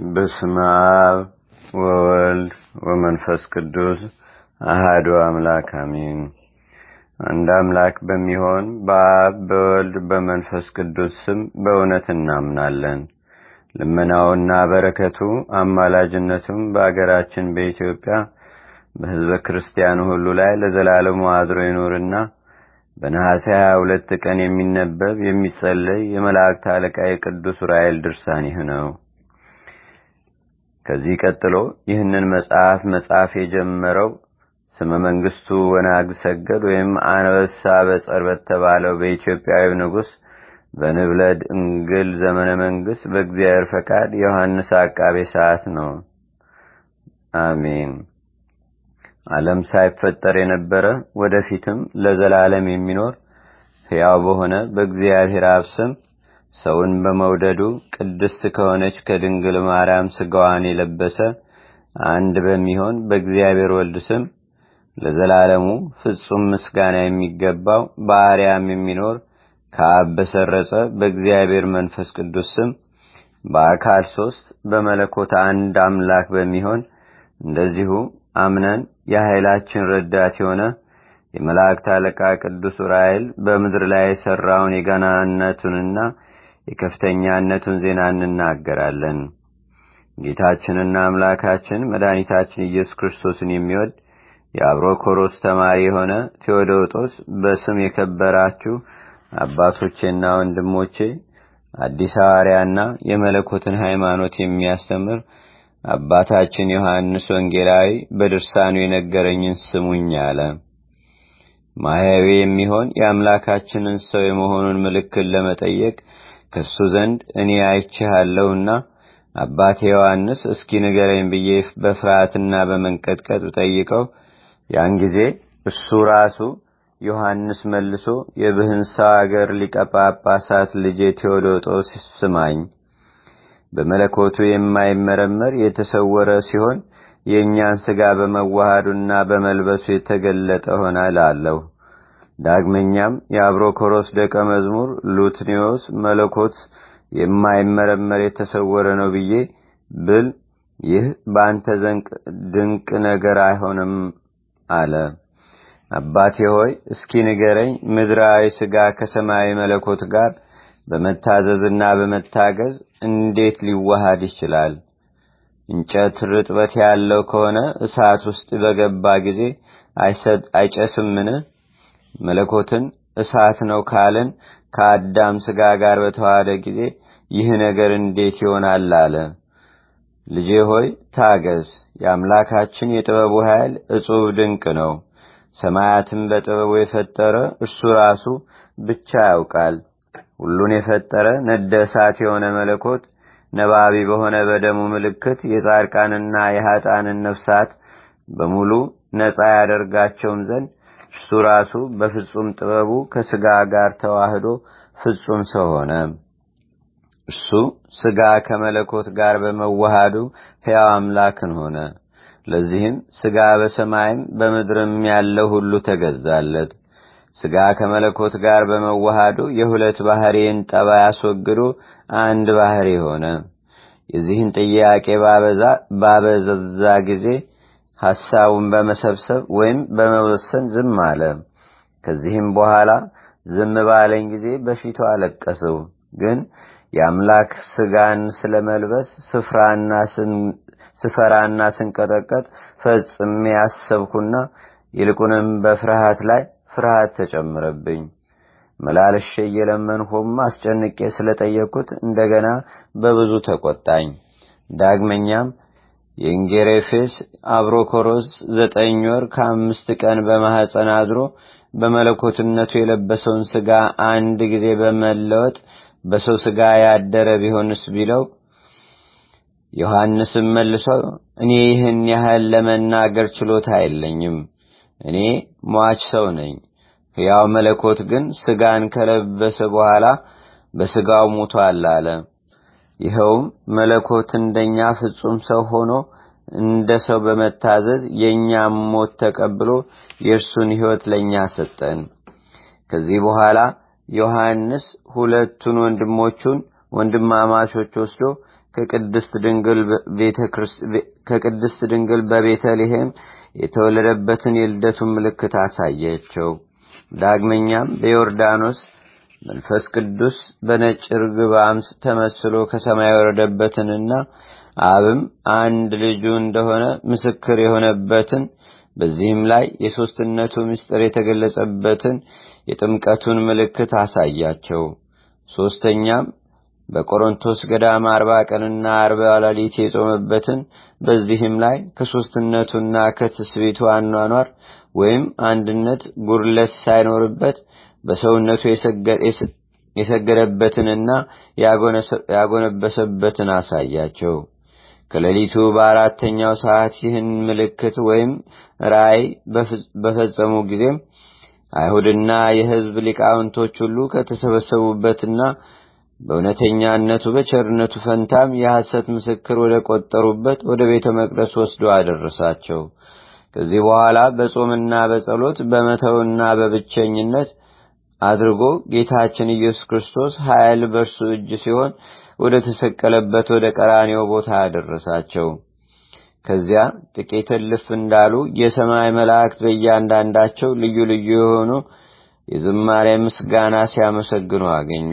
በስመ አብ ወወልድ ወመንፈስ ቅዱስ አሃዱ አምላክ አሜን። አንድ አምላክ በሚሆን በአብ በወልድ በመንፈስ ቅዱስ ስም በእውነት እናምናለን። ልመናውና በረከቱ አማላጅነቱም በአገራችን በኢትዮጵያ በሕዝበ ክርስቲያኑ ሁሉ ላይ ለዘላለሙ አድሮ ይኑርና በነሐሴ 22 ቀን የሚነበብ የሚጸለይ የመላእክት አለቃ የቅዱስ ዑራኤል ድርሳን ይህ ነው። ከዚህ ቀጥሎ ይህንን መጽሐፍ መጽሐፍ የጀመረው ስመ መንግስቱ ወናግ ሰገድ ወይም አንበሳ በጸር በተባለው በኢትዮጵያዊ ንጉሥ በንብለድ እንግል ዘመነ መንግስት በእግዚአብሔር ፈቃድ ዮሐንስ አቃቤ ሰዓት ነው። አሜን። ዓለም ሳይፈጠር የነበረ ወደፊትም ለዘላለም የሚኖር ሕያው በሆነ በእግዚአብሔር አብ ስም ሰውን በመውደዱ ቅድስት ከሆነች ከድንግል ማርያም ስጋዋን የለበሰ አንድ በሚሆን በእግዚአብሔር ወልድ ስም ለዘላለሙ ፍጹም ምስጋና የሚገባው በአርያም የሚኖር ከአብ በሰረጸ በእግዚአብሔር መንፈስ ቅዱስ ስም በአካል ሶስት በመለኮት አንድ አምላክ በሚሆን እንደዚሁ አምነን የኃይላችን ረዳት የሆነ የመላእክት አለቃ ቅዱስ ዑራኤል በምድር ላይ የሠራውን የገናነቱንና የከፍተኛነቱን ዜና እንናገራለን። ጌታችንና አምላካችን መድኃኒታችን ኢየሱስ ክርስቶስን የሚወድ የአብሮኮሮስ ተማሪ የሆነ ቴዎዶጦስ በስም የከበራችሁ አባቶቼና ወንድሞቼ አዲስ ሐዋርያና የመለኮትን ሃይማኖት የሚያስተምር አባታችን ዮሐንስ ወንጌላዊ በድርሳኑ የነገረኝን ስሙኝ አለ። ማህያዊ የሚሆን የአምላካችንን ሰው የመሆኑን ምልክት ለመጠየቅ ከሱ ዘንድ እኔ አይቼሃለሁና አባቴ ዮሐንስ እስኪ ንገረኝ ብዬ በፍርሃትና በመንቀጥቀጥ ጠይቀው ያን ጊዜ እሱ ራሱ ዮሐንስ መልሶ የብህንሳ አገር ሊቀ ጳጳሳት ልጄ ቴዎዶጦስ ስማኝ በመለኮቱ የማይመረመር የተሰወረ ሲሆን የእኛን ሥጋ በመዋሃዱና በመልበሱ የተገለጠ ሆነ እላለሁ። ዳግመኛም የአብሮኮሮስ ደቀ መዝሙር ሉትኒዮስ መለኮት የማይመረመር የተሰወረ ነው ብዬ ብል ይህ በአንተ ዘንድ ድንቅ ነገር አይሆንም አለ። አባቴ ሆይ እስኪ ንገረኝ፣ ምድራዊ ሥጋ ከሰማያዊ መለኮት ጋር በመታዘዝና በመታገዝ እንዴት ሊዋሃድ ይችላል? እንጨት ርጥበት ያለው ከሆነ እሳት ውስጥ በገባ ጊዜ አይጨስምን? መለኮትን እሳት ነው ካልን ከአዳም ሥጋ ጋር በተዋሃደ ጊዜ ይህ ነገር እንዴት ይሆናል? አለ። ልጄ ሆይ ታገዝ። የአምላካችን የጥበቡ ኃይል እጹብ ድንቅ ነው። ሰማያትን በጥበቡ የፈጠረ እርሱ ራሱ ብቻ ያውቃል። ሁሉን የፈጠረ ነደ እሳት የሆነ መለኮት ነባቢ በሆነ በደሙ ምልክት የጻድቃንና የኀጣንን ነፍሳት በሙሉ ነፃ ያደርጋቸውም ዘንድ ራሱ በፍጹም ጥበቡ ከሥጋ ጋር ተዋህዶ ፍጹም ሰው ሆነ። እርሱ ሥጋ ከመለኮት ጋር በመዋሃዱ ሕያው አምላክን ሆነ። ለዚህም ሥጋ በሰማይም በምድርም ያለው ሁሉ ተገዛለት። ሥጋ ከመለኮት ጋር በመዋሃዱ የሁለት ባሕርይን ጠባይ አስወግዶ አንድ ባሕሪ ሆነ። የዚህን ጥያቄ ባበዘዛ ጊዜ ሐሳቡን በመሰብሰብ ወይም በመወሰን ዝም አለ። ከዚህም በኋላ ዝም ባለኝ ጊዜ በፊቱ አለቀስው። ግን የአምላክ ሥጋን ስለ መልበስ ስፈራና ስንቀጠቀጥ ፈጽሜ ያሰብኩና ይልቁንም በፍርሃት ላይ ፍርሃት ተጨምረብኝ። መላለሼ እየለመንሁም አስጨንቄ ስለጠየቅኩት እንደገና በብዙ ተቆጣኝ። ዳግመኛም የእንጌሬፌስ አብሮኮሮስ ዘጠኝ ወር ከአምስት ቀን በማኅፀን አድሮ በመለኮትነቱ የለበሰውን ሥጋ አንድ ጊዜ በመለወጥ በሰው ሥጋ ያደረ ቢሆንስ ቢለው ዮሐንስም መልሶ እኔ ይህን ያህል ለመናገር ችሎታ የለኝም። እኔ ሟች ሰው ነኝ። ሕያው መለኮት ግን ሥጋን ከለበሰ በኋላ በሥጋው ሙቷል አለ። ይኸውም መለኮት እንደኛ ፍጹም ሰው ሆኖ እንደ ሰው በመታዘዝ የእኛም ሞት ተቀብሎ የእርሱን ሕይወት ለእኛ ሰጠን። ከዚህ በኋላ ዮሐንስ ሁለቱን ወንድሞቹን ወንድማማቾች ወስዶ ከቅድስት ድንግል በቤተልሔም የተወለደበትን የልደቱን ምልክት አሳየችው። ዳግመኛም በዮርዳኖስ መንፈስ ቅዱስ በነጭ ርግብ አምስ ተመስሎ ከሰማይ የወረደበትንና አብም አንድ ልጁ እንደሆነ ምስክር የሆነበትን በዚህም ላይ የሦስትነቱ ምስጢር የተገለጸበትን የጥምቀቱን ምልክት አሳያቸው። ሦስተኛም በቆሮንቶስ ገዳም አርባ ቀንና አርባ ሌሊት የጾመበትን በዚህም ላይ ከሦስትነቱና ከትስቢቱ አኗኗር ወይም አንድነት ጉርለት ሳይኖርበት በሰውነቱ የሰገደበትንና ያጎነበሰበትን አሳያቸው። ከሌሊቱ በአራተኛው ሰዓት ይህን ምልክት ወይም ራእይ በፈጸሙ ጊዜም አይሁድና የሕዝብ ሊቃውንቶች ሁሉ ከተሰበሰቡበትና በእውነተኛነቱ በቸርነቱ ፈንታም የሐሰት ምስክር ወደ ቆጠሩበት ወደ ቤተ መቅደስ ወስዶ አደረሳቸው። ከዚህ በኋላ በጾምና በጸሎት በመተውና በብቸኝነት አድርጎ ጌታችን ኢየሱስ ክርስቶስ ኃይል በእርሱ እጅ ሲሆን ወደ ተሰቀለበት ወደ ቀራኔው ቦታ አደረሳቸው። ከዚያ ጥቂት እልፍ እንዳሉ የሰማይ መላእክት በእያንዳንዳቸው ልዩ ልዩ የሆኑ የዝማሬ ምስጋና ሲያመሰግኑ አገኙ።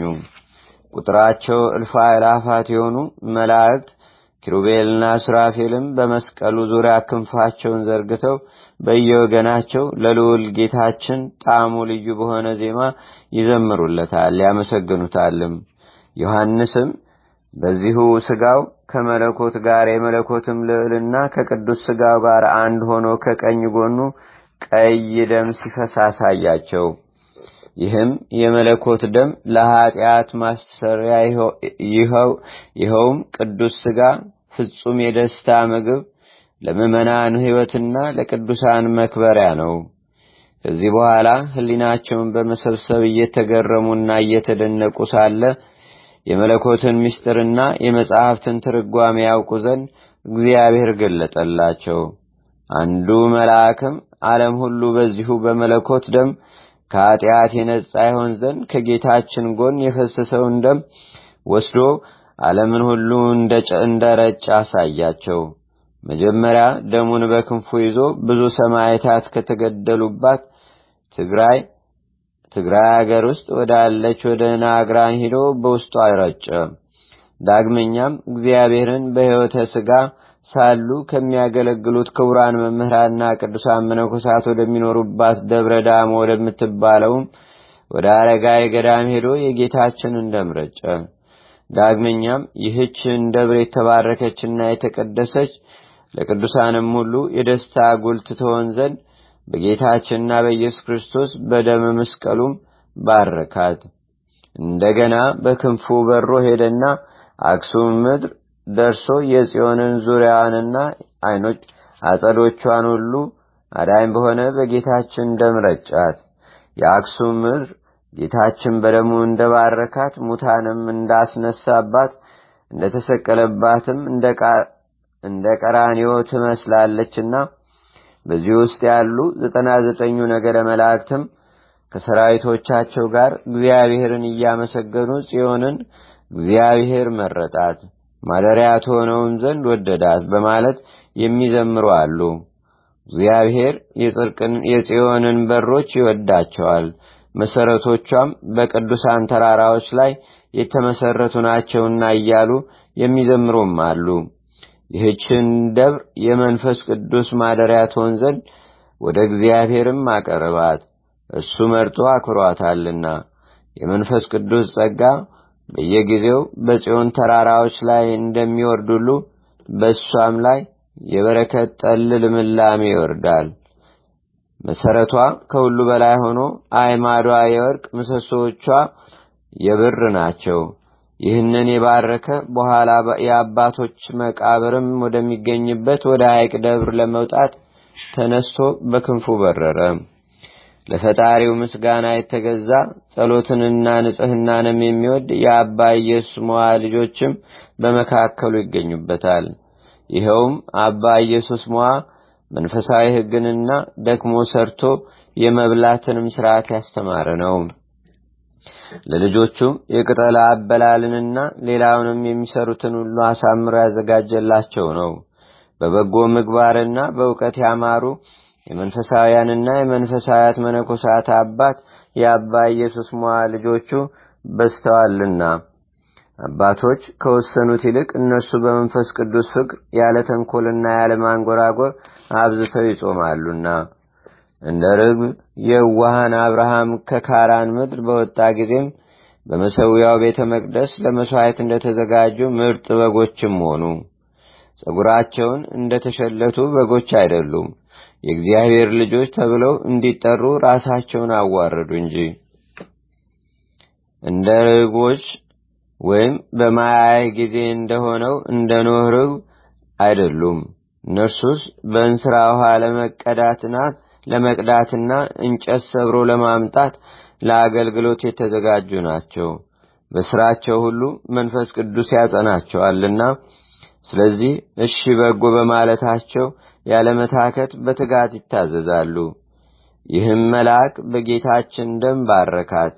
ቁጥራቸው እልፍ አእላፋት የሆኑ መላእክት ኪሩቤልና ሱራፌልም በመስቀሉ ዙሪያ ክንፋቸውን ዘርግተው በየወገናቸው ለልዑል ጌታችን ጣዕሙ ልዩ በሆነ ዜማ ይዘምሩለታል፣ ያመሰግኑታልም። ዮሐንስም በዚሁ ስጋው ከመለኮት ጋር የመለኮትም ልዕልና ከቅዱስ ስጋው ጋር አንድ ሆኖ ከቀኝ ጎኑ ቀይ ደም አሳያቸው። ይህም የመለኮት ደም ለኀጢአት ማስተሰሪያ ይኸውም ቅዱስ ስጋ ፍጹም የደስታ ምግብ ለምእመናን ሕይወትና ለቅዱሳን መክበሪያ ነው። ከዚህ በኋላ ሕሊናቸውን በመሰብሰብ እየተገረሙና እየተደነቁ ሳለ የመለኮትን ምስጢርና የመጽሐፍትን ትርጓሜ ያውቁ ዘንድ እግዚአብሔር ገለጠላቸው። አንዱ መልአክም ዓለም ሁሉ በዚሁ በመለኮት ደም ከኀጢአት የነጻ ይሆን ዘንድ ከጌታችን ጎን የፈሰሰውን ደም ወስዶ ዓለምን ሁሉ እንደ ረጭ አሳያቸው። መጀመሪያ ደሙን በክንፉ ይዞ ብዙ ሰማዕታት ከተገደሉባት ትግራይ ትግራይ አገር ውስጥ ወዳለች ወደ ናግራን ሂዶ በውስጡ ረጨ። ዳግመኛም እግዚአብሔርን በሕይወተ ሥጋ ሳሉ ከሚያገለግሉት ክቡራን መምህራንና ቅዱሳን መነኮሳት ወደሚኖሩባት ደብረ ዳሞ ወደምትባለውም ወደ አረጋዊ ገዳም ሄዶ የጌታችንን ደም ረጨ። ዳግመኛም ይህችን ደብር የተባረከችና የተቀደሰች ለቅዱሳንም ሁሉ የደስታ ጉልት ትሆን ዘንድ በጌታችንና በኢየሱስ ክርስቶስ በደመ መስቀሉም ባረካት። እንደገና በክንፉ በሮ ሄደና አክሱም ምድር ደርሶ የጽዮንን ዙሪያዋንና አይኖች አጸዶቿን ሁሉ አዳኝ በሆነ በጌታችን ደም ረጫት። የአክሱም ምድር ጌታችን በደሙ እንደባረካት ሙታንም እንዳስነሳባት እንደተሰቀለባትም እንደ ቀራኒዮ ትመስላለችና በዚህ ውስጥ ያሉ ዘጠና ዘጠኙ ነገደ መላእክትም ከሰራዊቶቻቸው ጋር እግዚአብሔርን እያመሰገኑ ጽዮንን እግዚአብሔር መረጣት ማደሪያ ትሆነውን ዘንድ ወደዳት በማለት የሚዘምሩ አሉ። እግዚአብሔር የጽዮንን በሮች ይወዳቸዋል፣ መሰረቶቿም በቅዱሳን ተራራዎች ላይ የተመሰረቱ ናቸውና እያሉ የሚዘምሩም አሉ። ይህችን ደብር የመንፈስ ቅዱስ ማደሪያ ትሆን ዘንድ ወደ እግዚአብሔርም አቀርባት፣ እሱ መርጦ አክሯታልና። የመንፈስ ቅዱስ ጸጋ በየጊዜው በጽዮን ተራራዎች ላይ እንደሚወርድ ሁሉ በእሷም ላይ የበረከት ጠል ልምላሜ ይወርዳል። መሰረቷ ከሁሉ በላይ ሆኖ አይማዷ የወርቅ ምሰሶዎቿ የብር ናቸው። ይህንን የባረከ በኋላ የአባቶች መቃብርም ወደሚገኝበት ወደ ሐይቅ ደብር ለመውጣት ተነስቶ በክንፉ በረረ። ለፈጣሪው ምስጋና የተገዛ ጸሎትንና ንጽህናንም የሚወድ የአባ ኢየሱስ ሞዓ ልጆችም በመካከሉ ይገኙበታል። ይኸውም አባ ኢየሱስ ሞዓ መንፈሳዊ ሕግንና ደክሞ ሰርቶ የመብላትንም ሥርዓት ያስተማረ ነው። ለልጆቹም የቅጠል አበላልንና ሌላውንም የሚሰሩትን ሁሉ አሳምሮ ያዘጋጀላቸው ነው። በበጎ ምግባርና በእውቀት ያማሩ የመንፈሳውያንና የመንፈሳውያት መነኮሳት አባት የአባ ኢየሱስ ሞዓ ልጆቹ በስተዋልና አባቶች ከወሰኑት ይልቅ እነሱ በመንፈስ ቅዱስ ፍቅር ያለ ተንኮልና ያለ ማንጎራጎር አብዝተው ይጾማሉና እንደ ርግብ የዋሃን አብርሃም ከካራን ምድር በወጣ ጊዜም በመሰዊያው ቤተ መቅደስ ለመሥዋዕት እንደተዘጋጁ ምርጥ በጎችም ሆኑ። ጸጉራቸውን እንደተሸለቱ በጎች አይደሉም፣ የእግዚአብሔር ልጆች ተብለው እንዲጠሩ ራሳቸውን አዋረዱ እንጂ እንደ ርግቦች ወይም በማያይ ጊዜ እንደሆነው እንደ ኖህ ርግብ አይደሉም። እነርሱስ በእንስራ ውሃ ለመቀዳትናት ለመቅዳትና እንጨት ሰብሮ ለማምጣት ለአገልግሎት የተዘጋጁ ናቸው። በስራቸው ሁሉ መንፈስ ቅዱስ ያጸናቸዋልና ስለዚህ እሺ በጎ በማለታቸው ያለመታከት በትጋት ይታዘዛሉ። ይህም መልአክ በጌታችን ደም ባረካት።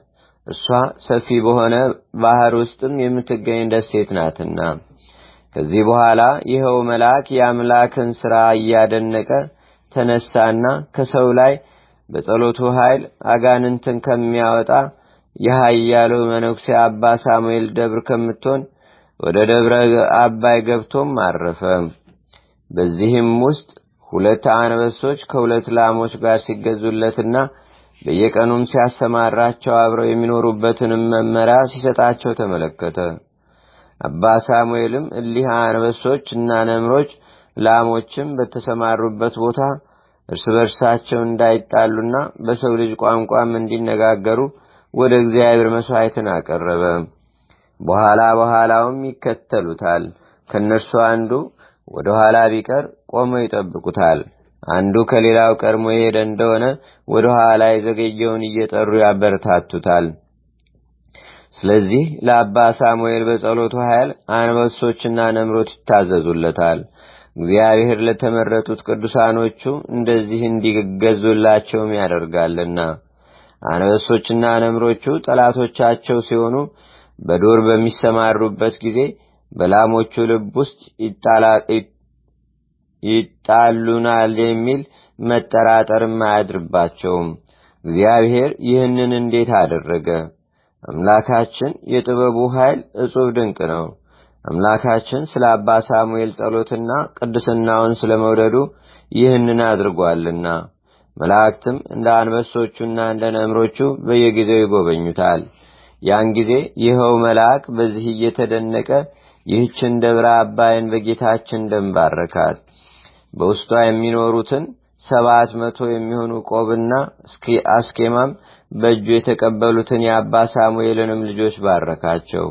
እርሷ ሰፊ በሆነ ባህር ውስጥም የምትገኝ ደሴት ናትና። ከዚህ በኋላ ይኸው መልአክ የአምላክን ሥራ እያደነቀ ተነሳና ከሰው ላይ በጸሎቱ ኃይል አጋንንትን ከሚያወጣ የኃያሉ መነኩሴ አባ ሳሙኤል ደብር ከምትሆን ወደ ደብረ አባይ ገብቶም አረፈ። በዚህም ውስጥ ሁለት አንበሶች ከሁለት ላሞች ጋር ሲገዙለትና በየቀኑም ሲያሰማራቸው አብረው የሚኖሩበትንም መመሪያ ሲሰጣቸው ተመለከተ። አባ ሳሙኤልም እሊህ አንበሶች እና ነምሮች ላሞችም በተሰማሩበት ቦታ እርስ በርሳቸው እንዳይጣሉና በሰው ልጅ ቋንቋም እንዲነጋገሩ ወደ እግዚአብሔር መሥዋዕትን አቀረበ። በኋላ በኋላውም ይከተሉታል። ከእነርሱ አንዱ ወደ ኋላ ቢቀር ቆመው ይጠብቁታል። አንዱ ከሌላው ቀድሞ የሄደ እንደሆነ ወደ ኋላ የዘገየውን እየጠሩ ያበረታቱታል። ስለዚህ ለአባ ሳሙኤል በጸሎቱ ኃይል አንበሶችና ነምሮች ይታዘዙለታል። እግዚአብሔር ለተመረጡት ቅዱሳኖቹ እንደዚህ እንዲገዙላቸውም ያደርጋልና። አንበሶችና ነምሮቹ ጠላቶቻቸው ሲሆኑ በዱር በሚሰማሩበት ጊዜ በላሞቹ ልብ ውስጥ ይጣሉናል የሚል መጠራጠርም አያድርባቸውም። እግዚአብሔር ይህንን እንዴት አደረገ? አምላካችን የጥበቡ ኃይል እጹብ ድንቅ ነው። አምላካችን ስለ አባ ሳሙኤል ጸሎትና ቅድስናውን ስለ መውደዱ ይህንን አድርጓልና መላእክትም እንደ አንበሶቹና እንደ ነምሮቹ በየጊዜው ይጎበኙታል። ያን ጊዜ ይኸው መልአክ በዚህ እየተደነቀ ይህችን ደብረ አባይን በጌታችን ደም ባረካት። በውስጧ የሚኖሩትን ሰባት መቶ የሚሆኑ ቆብና አስኬማም በእጁ የተቀበሉትን የአባ ሳሙኤልንም ልጆች ባረካቸው።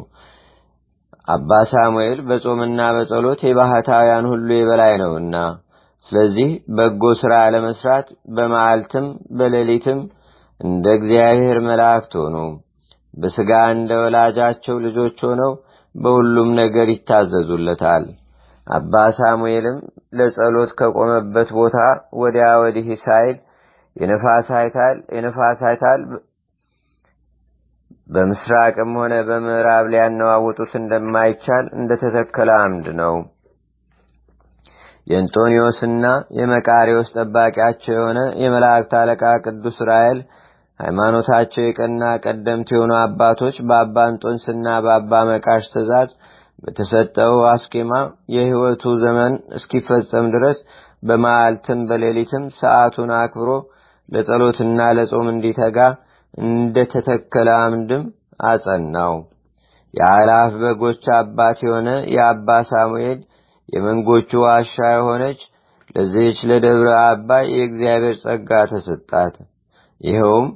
አባ ሳሙኤል በጾምና በጸሎት የባህታውያን ሁሉ የበላይ ነውና፣ ስለዚህ በጎ ሥራ ለመስራት በመዓልትም በሌሊትም እንደ እግዚአብሔር መላእክት ሆኑ። በሥጋ እንደ ወላጃቸው ልጆች ሆነው በሁሉም ነገር ይታዘዙለታል። አባ ሳሙኤልም ለጸሎት ከቆመበት ቦታ ወዲያ ወዲህ ሳይል የነፋስ በምስራቅም ሆነ በምዕራብ ሊያነዋውጡት እንደማይቻል እንደተተከለ አምድ ነው። የእንጦኒዮስና የመቃሪዎስ ጠባቂያቸው የሆነ የመላእክት አለቃ ቅዱስ ራኤል ሃይማኖታቸው የቀና ቀደምት የሆኑ አባቶች በአባ እንጦንስና በአባ መቃሽ ትእዛዝ በተሰጠው አስኬማ የሕይወቱ ዘመን እስኪፈጸም ድረስ በመዓልትም በሌሊትም ሰዓቱን አክብሮ ለጸሎትና ለጾም እንዲተጋ እንደተተከለ አምድም አጸናው። የአላፍ በጎች አባት የሆነ የአባ ሳሙኤል የመንጎቹ ዋሻ የሆነች ለዚህች ለደብረ አባይ የእግዚአብሔር ጸጋ ተሰጣት። ይኸውም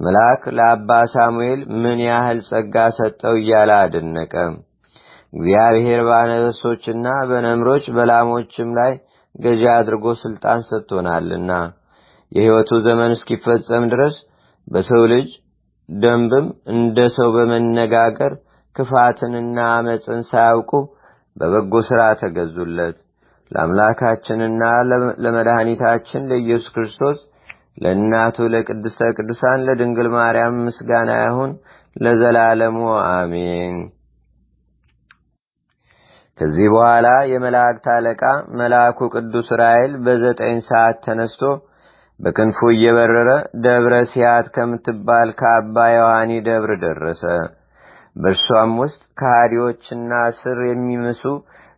መልአክ ለአባ ሳሙኤል ምን ያህል ጸጋ ሰጠው እያለ አደነቀ። እግዚአብሔር በአነበሶችና በነምሮች በላሞችም ላይ ገዢ አድርጎ ስልጣን ሰጥቶናልና የሕይወቱ ዘመን እስኪፈጸም ድረስ በሰው ልጅ ደንብም እንደ ሰው በመነጋገር ክፋትንና አመፅን ሳያውቁ በበጎ ሥራ ተገዙለት። ለአምላካችንና ለመድኃኒታችን ለኢየሱስ ክርስቶስ ለእናቱ ለቅድስተ ቅዱሳን ለድንግል ማርያም ምስጋና ይሁን ለዘላለሙ አሜን። ከዚህ በኋላ የመላእክት አለቃ መልአኩ ቅዱስ ራኤል በዘጠኝ ሰዓት ተነስቶ በክንፉ እየበረረ ደብረ ሲያት ከምትባል ከአባ ዮሐኒ ደብር ደረሰ። በእርሷም ውስጥ ከሃዲዎችና ስር የሚምሱ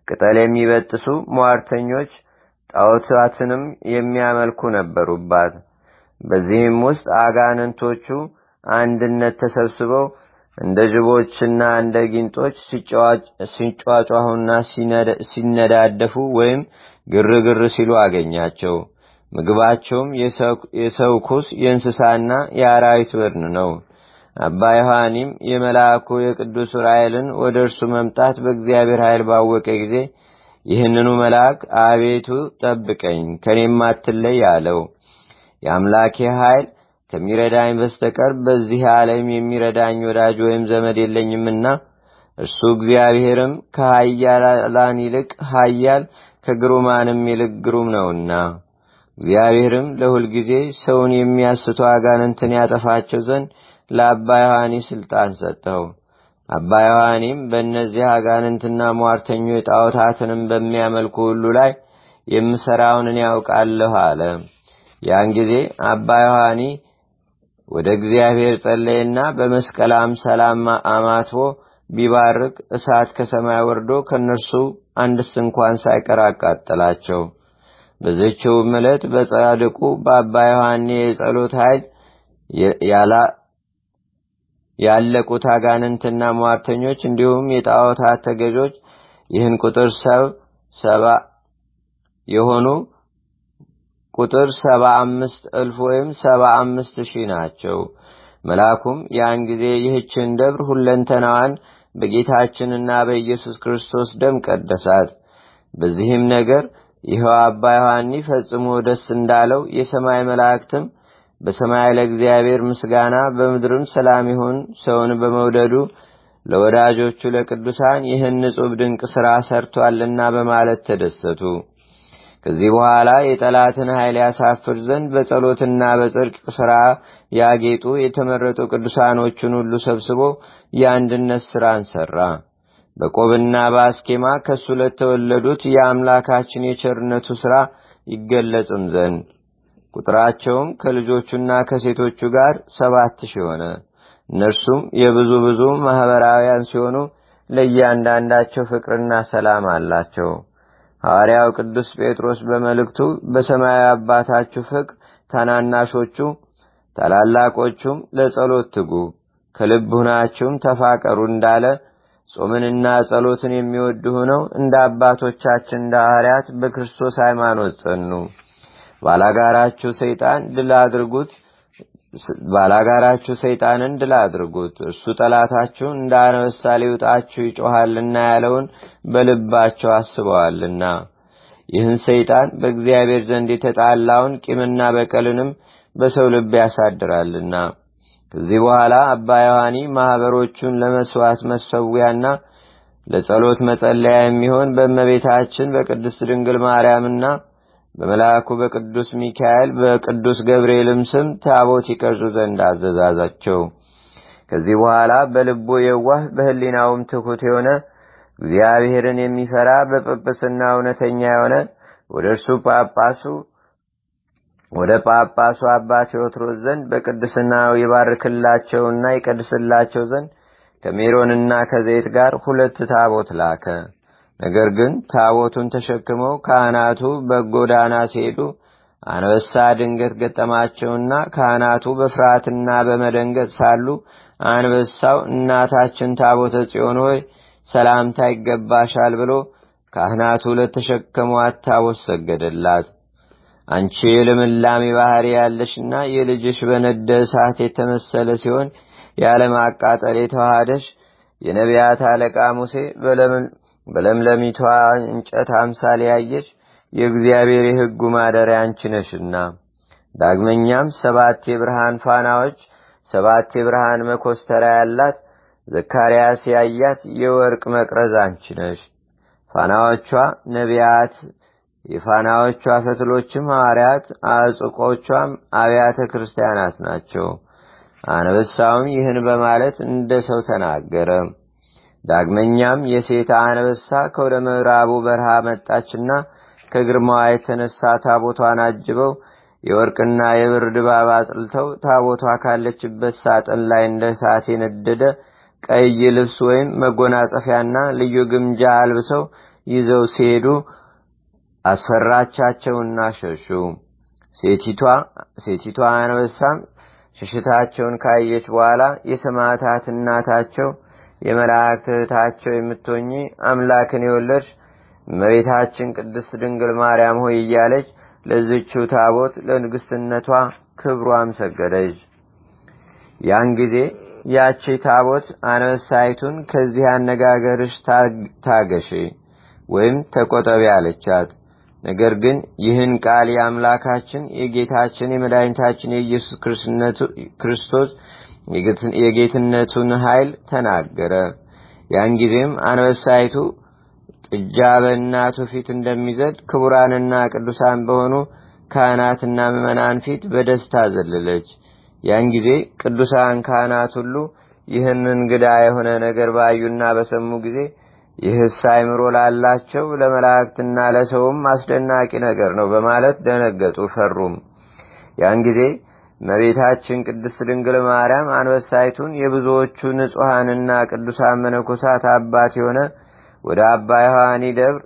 ቅጠል የሚበጥሱ ሟርተኞች ጣዖታትንም የሚያመልኩ ነበሩባት። በዚህም ውስጥ አጋንንቶቹ አንድነት ተሰብስበው እንደ ጅቦችና እንደ ጊንጦች ሲጫጫሁና ሲነዳደፉ ወይም ግርግር ሲሉ አገኛቸው። ምግባቸውም የሰው ኩስ፣ የእንስሳና የአራዊት በድን ነው። አባ ዮሐኒም የመልአኩ የቅዱስ ራኤልን ወደ እርሱ መምጣት በእግዚአብሔር ኃይል ባወቀ ጊዜ ይህንኑ መልአክ አቤቱ ጠብቀኝ፣ ከኔም አትለይ አለው። የአምላኬ ኃይል ከሚረዳኝ በስተቀር በዚህ ዓለም የሚረዳኝ ወዳጅ ወይም ዘመድ የለኝምና እርሱ እግዚአብሔርም ከኃያላን ይልቅ ኃያል ከግሩማንም ይልቅ ግሩም ነውና እግዚአብሔርም ለሁልጊዜ ሰውን የሚያስቱ አጋንንትን ያጠፋቸው ዘንድ ለአባ ዮሐኒ ስልጣን ሰጠው። አባ ዮሐኒም በእነዚህ አጋንንትና ሟርተኞች ጣዖታትንም በሚያመልኩ ሁሉ ላይ የምሠራውን ያውቃለሁ አለ። ያን ጊዜ አባ ዮሐኒ ወደ እግዚአብሔር ጸለየና በመስቀል አምሳል አማትቦ ቢባርክ እሳት ከሰማይ ወርዶ ከእነርሱ አንድስ እንኳን ሳይቀር አቃጠላቸው። በዘችውም ዕለት በጻድቁ በአባ ዮሐኒ የጸሎት ኃይል ያለቁት አጋንንትና ሟርተኞች እንዲሁም የጣዖታት ተገዦች ይህን ቁጥር ሰባ የሆኑ ቁጥር ሰባ አምስት እልፍ ወይም ሰባ አምስት ሺህ ናቸው። መልአኩም ያን ጊዜ ይህችን ደብር ሁለንተናዋን በጌታችንና በኢየሱስ ክርስቶስ ደም ቀደሳት። በዚህም ነገር ይኸው አባ ዮሐኒ ፈጽሞ ደስ እንዳለው የሰማይ መላእክትም በሰማይ ለእግዚአብሔር ምስጋና በምድርም ሰላም ይሁን ሰውን በመውደዱ ለወዳጆቹ ለቅዱሳን ይህን ንጹሕ ድንቅ ሥራ ሰርቷልና በማለት ተደሰቱ። ከዚህ በኋላ የጠላትን ኃይል ያሳፍር ዘንድ በጸሎትና በጽድቅ ሥራ ያጌጡ የተመረጡ ቅዱሳኖቹን ሁሉ ሰብስቦ የአንድነት ሥራን ሠራ። በቆብና በአስኬማ ከእሱ ለተወለዱት የአምላካችን የቸርነቱ ሥራ ይገለጽም ዘንድ ቁጥራቸውም ከልጆቹና ከሴቶቹ ጋር ሰባት ሺህ ሆነ። እነርሱም የብዙ ብዙ ማኅበራውያን ሲሆኑ ለእያንዳንዳቸው ፍቅርና ሰላም አላቸው። ሐዋርያው ቅዱስ ጴጥሮስ በመልእክቱ በሰማያዊ አባታችሁ ፍቅር ታናናሾቹ ታላላቆቹም ለጸሎት ትጉ፣ ከልብ ሁናችሁም ተፋቀሩ እንዳለ ጾምንና ጸሎትን የሚወዱ ሆነው እንደ አባቶቻችን እንደ ሐዋርያት በክርስቶስ ሃይማኖት ጸኑ። ባላጋራችሁ ሰይጣን ድል አድርጉት ባላጋራችሁ ሰይጣንን ድል አድርጉት፣ እርሱ ጠላታችሁ እንደ አንበሳ ሊውጣችሁ ይጮኻልና ያለውን በልባቸው አስበዋልና። ይህን ሰይጣን በእግዚአብሔር ዘንድ የተጣላውን ቂምና በቀልንም በሰው ልብ ያሳድራልና። ከዚህ በኋላ አባ ዮሐኒ ማኅበሮቹን ለመሥዋዕት መሰዊያና ለጸሎት መጸለያ የሚሆን በእመቤታችን በቅድስት ድንግል ማርያምና በመልአኩ በቅዱስ ሚካኤል በቅዱስ ገብርኤልም ስም ታቦት ይቀርጹ ዘንድ አዘዛዛቸው። ከዚህ በኋላ በልቡ የዋህ በሕሊናውም ትሑት የሆነ እግዚአብሔርን የሚፈራ በጵጵስና እውነተኛ የሆነ ወደ እርሱ ጳጳሱ ወደ ጳጳሱ አባ ቴዎትሮስ ዘንድ በቅድስናው ይባርክላቸውና ይቀድስላቸው ዘንድ ከሜሮንና ከዘይት ጋር ሁለት ታቦት ላከ። ነገር ግን ታቦቱን ተሸክመው ካህናቱ በጎዳና ሲሄዱ አንበሳ ድንገት ገጠማቸውና ካህናቱ በፍርሃትና በመደንገጥ ሳሉ አንበሳው እናታችን ታቦተ ጽዮን ሆይ ሰላምታ ይገባሻል ብሎ ካህናቱ ለተሸከሟት ታቦት ሰገደላት። አንቺ የልምላሜ ባህሪ ያለሽና የልጅሽ በነደ እሳት የተመሰለ ሲሆን ያለማቃጠል የተዋሃደሽ የነቢያት አለቃ ሙሴ በለምለሚቷ እንጨት አምሳል ያየች የእግዚአብሔር የሕጉ ማደሪያ አንቺ ነሽና። ዳግመኛም ሰባት የብርሃን ፋናዎች ሰባት የብርሃን መኮስተሪያ ያላት ዘካርያስ ያያት የወርቅ መቅረዝ አንቺ ነሽ። ፋናዎቿ ነቢያት፣ የፋናዎቿ ፈትሎችም ሐዋርያት፣ አጽቆቿም አብያተ ክርስቲያናት ናቸው። አነበሳውም ይህን በማለት እንደ ሰው ተናገረ። ዳግመኛም የሴት አንበሳ ከወደ ምዕራቡ በረሃ መጣችና ከግርማዋ የተነሳ ታቦቷን አጅበው የወርቅና የብር ድባብ አጥልተው ታቦቷ ካለችበት ሳጥን ላይ እንደ እሳት የነደደ ቀይ ልብስ ወይም መጎናጸፊያና ልዩ ግምጃ አልብሰው ይዘው ሲሄዱ አስፈራቻቸውና ሸሹ። ሴቲቷ አንበሳም ሽሽታቸውን ካየች በኋላ የሰማዕታት እናታቸው የመላእክት እህታቸው የምትሆኚ አምላክን የወለድሽ እመቤታችን ቅድስት ድንግል ማርያም ሆይ እያለች ለዝችው ታቦት ለንግስትነቷ ክብሯም ሰገደች። ያን ጊዜ ያቺ ታቦት አንበሳይቱን ከዚህ አነጋገርሽ ታገሺ ወይም ተቆጠቢ አለቻት። ነገር ግን ይህን ቃል የአምላካችን የጌታችን የመድኃኒታችን የኢየሱስ ክርስቶስ የጌትነቱን ኃይል ተናገረ። ያን ጊዜም አንበሳይቱ ጥጃ በእናቱ ፊት እንደሚዘል ክቡራንና ቅዱሳን በሆኑ ካህናትና ምዕመናን ፊት በደስታ ዘለለች። ያን ጊዜ ቅዱሳን ካህናት ሁሉ ይህን እንግዳ የሆነ ነገር ባዩና በሰሙ ጊዜ ይህስ አይምሮ ላላቸው ለመላእክትና ለሰውም አስደናቂ ነገር ነው በማለት ደነገጡ፣ ፈሩም። ያን ጊዜ እመቤታችን ቅድስት ድንግል ማርያም አንበሳይቱን የብዙዎቹ ንጹሐንና ቅዱሳን መነኮሳት አባት የሆነ ወደ አባ ዮሐኒ ደብር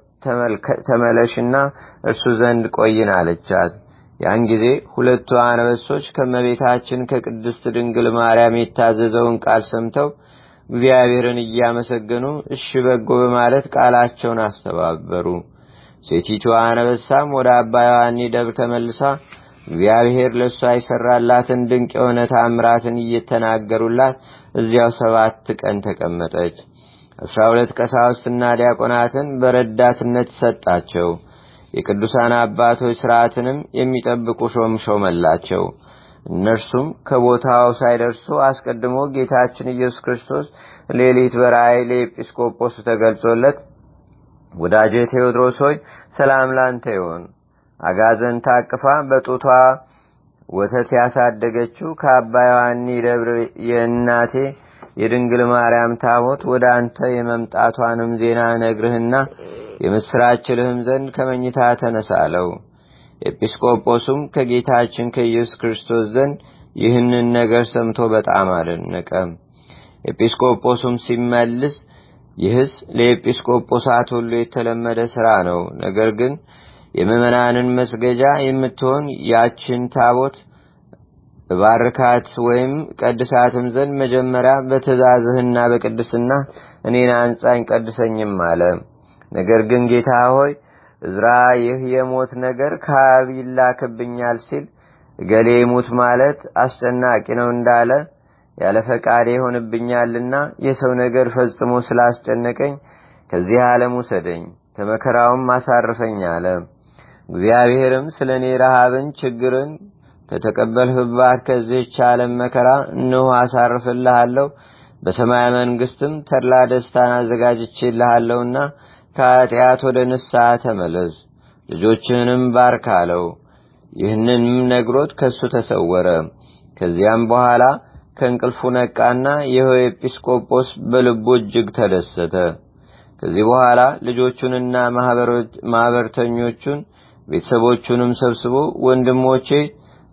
ተመለሽና እርሱ ዘንድ ቆይን አለቻት። ያን ጊዜ ሁለቱ አንበሶች ከመቤታችን ከቅድስት ድንግል ማርያም የታዘዘውን ቃል ሰምተው እግዚአብሔርን እያመሰገኑ እሺ በጎ በማለት ቃላቸውን አስተባበሩ። ሴቲቱ አንበሳም ወደ አባ ዮሐኒ ተመልሳ እግዚአብሔር ለእሷ የሰራላትን ድንቅ የሆነ ታምራትን እየተናገሩላት እዚያው ሰባት ቀን ተቀመጠች። አስራ ሁለት ቀሳውስትና ዲያቆናትን በረዳትነት ሰጣቸው። የቅዱሳን አባቶች ሥርዓትንም የሚጠብቁ ሾም ሾመላቸው። እነርሱም ከቦታው ሳይደርሱ አስቀድሞ ጌታችን ኢየሱስ ክርስቶስ ሌሊት በራእይ ለኤጲስቆጶሱ ተገልጾለት ወዳጄ ቴዎድሮስ ሆይ ሰላም ላንተ ይሆን አጋዘን ታቅፋ በጡቷ ወተት ያሳደገችው ከአባ ዮሐኒ ደብር የእናቴ የድንግል ማርያም ታቦት ወደ አንተ የመምጣቷንም ዜና ነግርህና የምስራችልህም ዘንድ ከመኝታ ተነሳለው። ኤጲስቆጶሱም ከጌታችን ከኢየሱስ ክርስቶስ ዘንድ ይህንን ነገር ሰምቶ በጣም አደነቀ። ኤጲስቆጶሱም ሲመልስ ይህስ ለኤጲስቆጶሳት ሁሉ የተለመደ ሥራ ነው። ነገር ግን የምዕመናንን መስገጃ የምትሆን ያችን ታቦት እባርካት ወይም ቀድሳትም ዘንድ መጀመሪያ በትእዛዝህና በቅድስና እኔን አንጻኝ ቀድሰኝም አለ። ነገር ግን ጌታ ሆይ እዝራ ይህ የሞት ነገር ከአብ ይላክብኛል ሲል እገሌ ሙት ማለት አስጨናቂ ነው እንዳለ ያለ ፈቃድ ይሆንብኛልና የሰው ነገር ፈጽሞ ስላስጨነቀኝ ከዚህ ዓለም ውሰደኝ ከመከራውም አሳርፈኝ አለ። እግዚአብሔርም ስለ እኔ ረሃብን፣ ችግርን ከተቀበልህባት ከዚህች ዓለም መከራ እነሆ አሳርፍልሃለሁ፣ በሰማይ መንግስትም ተድላ ደስታን አዘጋጅቼልሃለሁና ከኃጢአት ወደ ንስሐ ተመለስ፣ ልጆችህንም ባርክ ይህንንም ነግሮት ከሱ ተሰወረ። ከዚያም በኋላ ከእንቅልፉ ነቃና ይኸው ኤጲስቆጶስ በልቡ እጅግ ተደሰተ። ከዚህ በኋላ ልጆቹንና ማኅበርተኞቹን ቤተሰቦቹንም ሰብስቦ ወንድሞቼ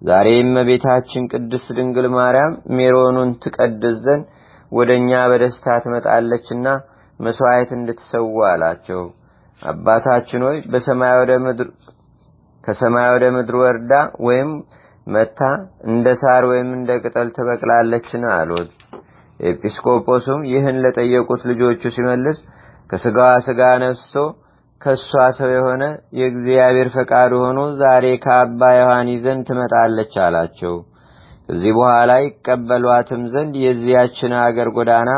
ዛሬ እመቤታችን ቅድስት ድንግል ማርያም ሜሮኑን ትቀድስ ዘንድ ወደ እኛ በደስታ ትመጣለችና መሥዋዕት እንድትሰዉ አላቸው። አባታችን ሆይ ከሰማይ ወደ ምድር ወርዳ ወይም መታ እንደ ሳር ወይም እንደ ቅጠል ትበቅላለችን አሉት። ኤጲስቆጶስም ይህን ለጠየቁት ልጆቹ ሲመልስ ከስጋዋ ስጋ ነፍሶ ከእሷ ሰው የሆነ የእግዚአብሔር ፈቃድ ሆኖ ዛሬ ከአባ ዮሐኒ ዘንድ ትመጣለች አላቸው። ከዚህ በኋላ ይቀበሏትም ዘንድ የዚያችን አገር ጎዳና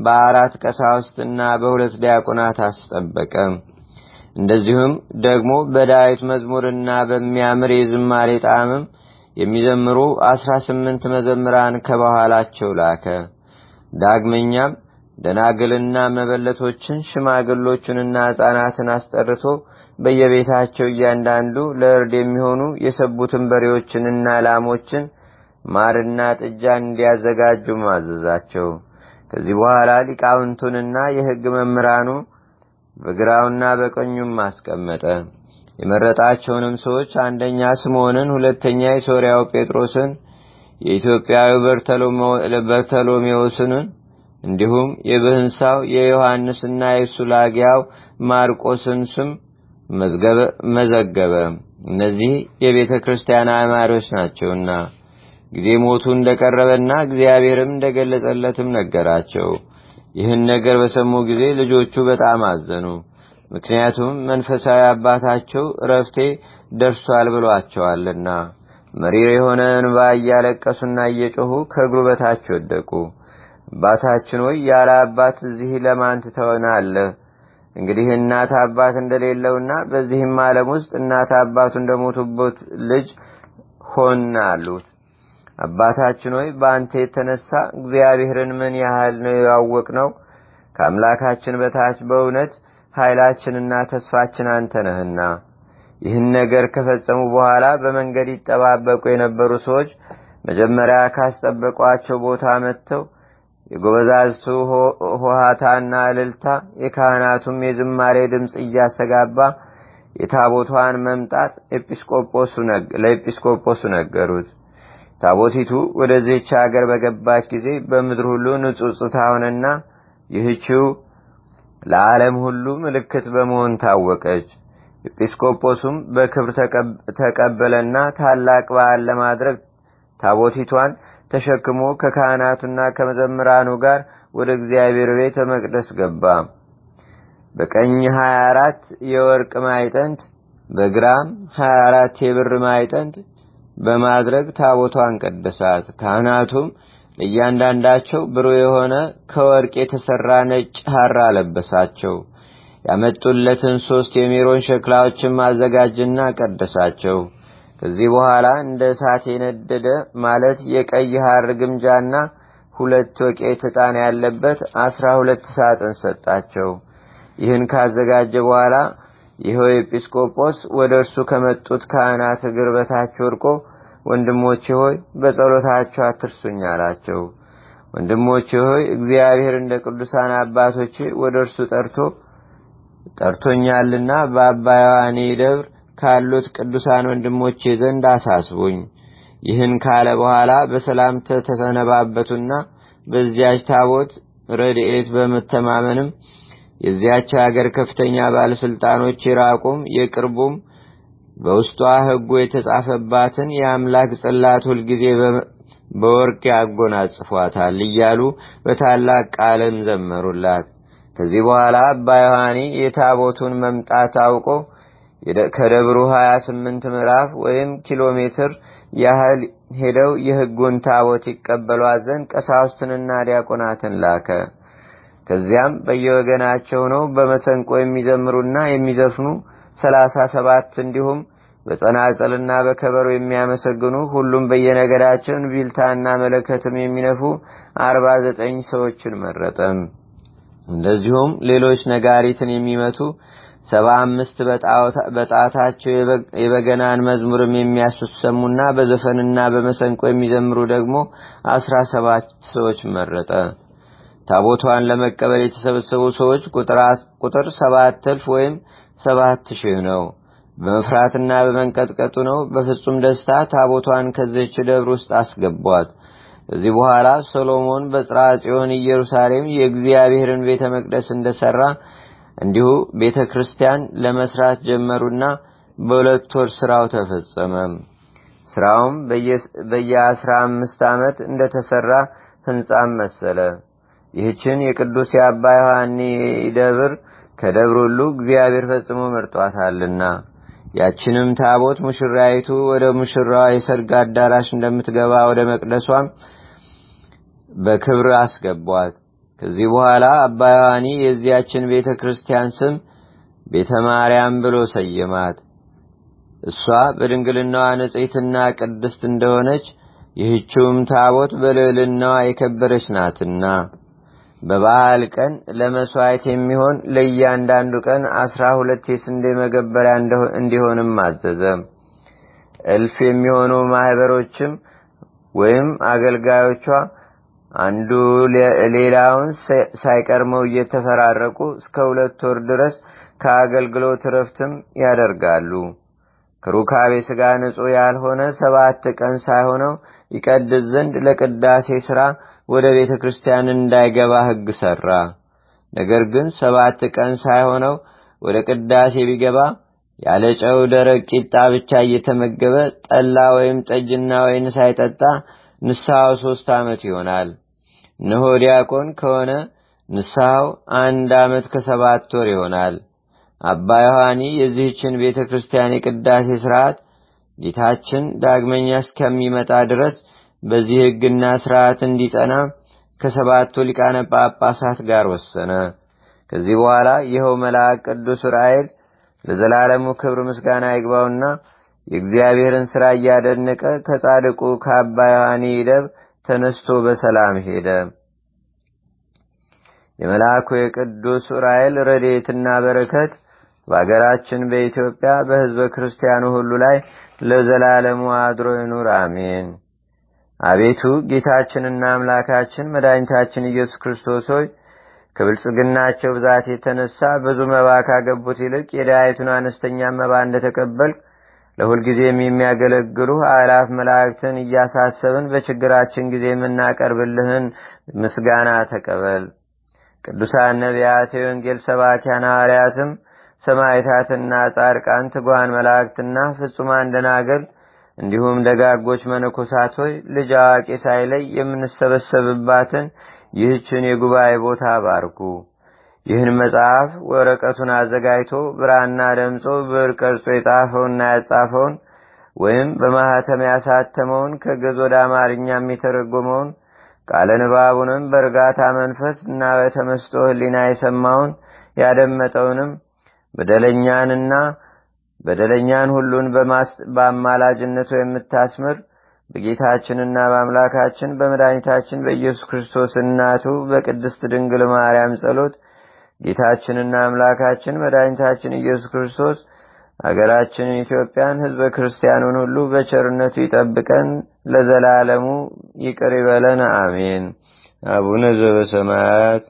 በአራት ቀሳውስትና በሁለት ዲያቆናት አስጠበቀ። እንደዚሁም ደግሞ በዳዊት መዝሙርና በሚያምር የዝማሬ ጣዕምም የሚዘምሩ አስራ ስምንት መዘምራን ከባኋላቸው ላከ። ዳግመኛም ደናግልና መበለቶችን ሽማግሎቹንና ሕፃናትን አስጠርቶ በየቤታቸው እያንዳንዱ ለእርድ የሚሆኑ የሰቡትን በሬዎችንና ላሞችን ማርና ጥጃን እንዲያዘጋጁ ማዘዛቸው። ከዚህ በኋላ ሊቃውንቱንና የሕግ መምህራኑ በግራውና በቀኙም አስቀመጠ። የመረጣቸውንም ሰዎች አንደኛ ስምዖንን፣ ሁለተኛ የሶርያው ጴጥሮስን፣ የኢትዮጵያዊ በርተሎሜዎስን እንዲሁም የብህንሳው የዮሐንስና የሱላጊያው ማርቆስን ስም መዘገበ። እነዚህ የቤተ ክርስቲያን አማሪዎች ናቸውና ጊዜ ሞቱ እንደቀረበና እግዚአብሔርም እንደገለጸለትም ነገራቸው። ይህን ነገር በሰሙ ጊዜ ልጆቹ በጣም አዘኑ። ምክንያቱም መንፈሳዊ አባታቸው እረፍቴ ደርሷል ብሏቸዋልና መሪር የሆነ እንባ እያለቀሱና እየጮኹ ከእግሩ በታች ወደቁ። አባታችን ሆይ ያለ አባት እዚህ ለማን ትተወናለህ? እንግዲህ እናት አባት እንደሌለውና በዚህም ዓለም ውስጥ እናት አባቱ እንደሞቱበት ልጅ ሆን አባታችን ሆይ በአንተ የተነሳ እግዚአብሔርን ምን ያህል ነው ያወቅ ነው። ከአምላካችን በታች በእውነት ኃይላችንና ተስፋችን አንተ ነህና። ይህን ነገር ከፈጸሙ በኋላ በመንገድ ይጠባበቁ የነበሩ ሰዎች መጀመሪያ ካስጠበቋቸው ቦታ መጥተው የጎበዛዝቱ ሆሃታና እልልታ የካህናቱም የዝማሬ ድምፅ እያስተጋባ የታቦቷን መምጣት ለኤጲስቆጶሱ ነገሩት። ታቦቲቱ ወደዚህች አገር በገባች ጊዜ በምድር ሁሉ ንጹጽታ ሆነና ይህችው ለዓለም ሁሉ ምልክት በመሆን ታወቀች። ኤጲስቆጶሱም በክብር ተቀበለና ታላቅ በዓል ለማድረግ ታቦቲቷን ተሸክሞ ከካህናቱና ከመዘምራኑ ጋር ወደ እግዚአብሔር ቤተ መቅደስ ገባ። በቀኝ 24 የወርቅ ማዕጠንት በግራም 24 የብር ማዕጠንት በማድረግ ታቦቷን ቀደሳት። ካህናቱም ለእያንዳንዳቸው ብሩህ የሆነ ከወርቅ የተሰራ ነጭ ሐር አለበሳቸው። ያመጡለትን ሶስት የሜሮን ሸክላዎችን ማዘጋጅና ቀደሳቸው። ከዚህ በኋላ እንደ እሳት የነደደ ማለት የቀይ ሐር ግምጃና ሁለት ወቄት ዕጣን ያለበት አስራ ሁለት ሳጥን ሰጣቸው። ይህን ካዘጋጀ በኋላ ይኸው ኤጲስቆጶስ ወደ እርሱ ከመጡት ካህናት እግር በታች ወድቆ ወንድሞቼ ሆይ በጸሎታቸው አትርሱኝ አላቸው። ወንድሞቼ ሆይ እግዚአብሔር እንደ ቅዱሳን አባቶቼ ወደ እርሱ ጠርቶ ጠርቶኛልና በአባ ዮሐኔ ደብር ካሉት ቅዱሳን ወንድሞቼ ዘንድ አሳስቡኝ። ይህን ካለ በኋላ በሰላም ተሰነባበቱና በዚያች ታቦት ረድኤት በመተማመንም የዚያች ሀገር ከፍተኛ ባለስልጣኖች የራቁም የቅርቡም በውስጧ ሕጉ የተጻፈባትን የአምላክ ጽላት ሁልጊዜ በወርቅ ያጎናጽፏታል እያሉ በታላቅ ቃልም ዘመሩላት። ከዚህ በኋላ አባ ዮሐኒ የታቦቱን መምጣት አውቆ ከደብሩ 28 ምዕራፍ ወይም ኪሎ ሜትር ያህል ሄደው የሕጉን ታቦት ይቀበሏት ዘንድ ቀሳውስትንና ዲያቆናትን ላከ። ከዚያም በየወገናቸው ነው በመሰንቆ የሚዘምሩና የሚዘፍኑ ሰላሳ ሰባት እንዲሁም በጸናጸልና በከበሮ የሚያመሰግኑ ሁሉም በየነገዳቸው ቢልታና መለከትም የሚነፉ አርባ ዘጠኝ ሰዎችን መረጠም። እንደዚሁም ሌሎች ነጋሪትን የሚመቱ ሰባ አምስት በጣታቸው የበገናን መዝሙርም የሚያስሰሙና በዘፈንና በመሰንቆ የሚዘምሩ ደግሞ አስራ ሰባት ሰዎች መረጠ። ታቦቷን ለመቀበል የተሰበሰቡ ሰዎች ቁጥር ሰባት እልፍ ወይም ሰባት ሺህ ነው። በመፍራትና በመንቀጥቀጡ ነው። በፍጹም ደስታ ታቦቷን ከዚች ደብር ውስጥ አስገቧት። ከዚህ በኋላ ሰሎሞን በጽርሐ ጽዮን ኢየሩሳሌም የእግዚአብሔርን ቤተ መቅደስ እንደሰራ እንዲሁ ቤተ ክርስቲያን ለመስራት ጀመሩና በሁለት ወር ስራው ተፈጸመ። ስራውም በየአስራ አምስት ዓመት እንደተሰራ ህንጻም መሰለ። ይህችን የቅዱስ የአባ ዮሐኒ ደብር ከደብር ሁሉ እግዚአብሔር ፈጽሞ መርጧታልና ያችንም ታቦት ሙሽራይቱ ወደ ሙሽራዋ የሰርግ አዳራሽ እንደምትገባ ወደ መቅደሷም በክብር አስገቧት። ከዚህ በኋላ አባ የዚያችን ቤተ ክርስቲያን ስም ቤተ ማርያም ብሎ ሰየማት። እሷ በድንግልናዋ ንጽሕትና ቅድስት እንደሆነች ይህችውም ታቦት በልዕልናዋ የከበረች ናትና በበዓል ቀን ለመሥዋዕት የሚሆን ለእያንዳንዱ ቀን አስራ ሁለት የስንዴ መገበሪያ እንዲሆንም አዘዘ። እልፍ የሚሆኑ ማኅበሮችም ወይም አገልጋዮቿ አንዱ ሌላውን ሳይቀርመው እየተፈራረቁ እስከ ሁለት ወር ድረስ ከአገልግሎት ረፍትም ያደርጋሉ። ከሩካቤ ሥጋ ንጹሕ ያልሆነ ሰባት ቀን ሳይሆነው ይቀድስ ዘንድ ለቅዳሴ ሥራ ወደ ቤተ ክርስቲያን እንዳይገባ ሕግ ሠራ። ነገር ግን ሰባት ቀን ሳይሆነው ወደ ቅዳሴ ቢገባ ያለ ጨው ደረቅ ቂጣ ብቻ እየተመገበ ጠላ ወይም ጠጅና ወይን ሳይጠጣ ንስሐው ሦስት ዓመት ይሆናል። እነሆ ዲያቆን ከሆነ ንስሐው አንድ ዓመት ከሰባት ወር ይሆናል። አባ ዮሐኒ የዚህችን ቤተ ክርስቲያን የቅዳሴ ሥርዓት ጌታችን ዳግመኛ እስከሚመጣ ድረስ በዚህ ሕግና ሥርዓት እንዲጸና ከሰባቱ ሊቃነ ጳጳሳት ጋር ወሰነ። ከዚህ በኋላ ይኸው መልአክ ቅዱስ ዑራኤል ለዘላለሙ ክብር ምስጋና ይግባውና የእግዚአብሔርን ሥራ እያደነቀ ከጻድቁ ከአባ ዮሐኒ ደብ ተነስቶ በሰላም ሄደ። የመልአኩ የቅዱስ ዑራኤል ረድኤትና በረከት በአገራችን በኢትዮጵያ በሕዝበ ክርስቲያኑ ሁሉ ላይ ለዘላለሙ አድሮ ይኑር፣ አሜን። አቤቱ ጌታችንና አምላካችን መድኃኒታችን ኢየሱስ ክርስቶስ ሆይ ከብልጽግናቸው ብዛት የተነሳ ብዙ መባ ካገቡት ይልቅ የድሃይቱን አነስተኛ መባ እንደተቀበል ለሁልጊዜም የሚያገለግሉ አእላፍ መላእክትን እያሳሰብን በችግራችን ጊዜ የምናቀርብልህን ምስጋና ተቀበል። ቅዱሳን ነቢያት፣ የወንጌል ሰባኪያን ሐዋርያትም፣ ሰማዕታትና ጻድቃን፣ ትጉሃን መላእክትና ፍጹማን ደናገል እንዲሁም ደጋጎች መነኮሳት ሆይ ልጅ አዋቂ ሳይለይ የምንሰበሰብባትን ይህችን የጉባኤ ቦታ ባርኩ። ይህን መጽሐፍ ወረቀቱን አዘጋጅቶ ብራና ደምጾ ብዕር ቀርጾ የጻፈውና ያጻፈውን ወይም በማኅተም ያሳተመውን ከግዕዝ ወደ አማርኛም የተረጎመውን ቃለ ንባቡንም በእርጋታ መንፈስ እና በተመስጦ ሕሊና የሰማውን ያደመጠውንም በደለኛንና በደለኛን ሁሉን በአማላጅነቱ የምታስምር በጌታችንና በአምላካችን በመድኃኒታችን በኢየሱስ ክርስቶስ እናቱ በቅድስት ድንግል ማርያም ጸሎት ጌታችንና አምላካችን መድኃኒታችን ኢየሱስ ክርስቶስ አገራችንን ኢትዮጵያን ሕዝበ ክርስቲያኑን ሁሉ በቸርነቱ ይጠብቀን ለዘላለሙ ይቅር ይበለን። አሜን። አቡነ ዘበሰማያት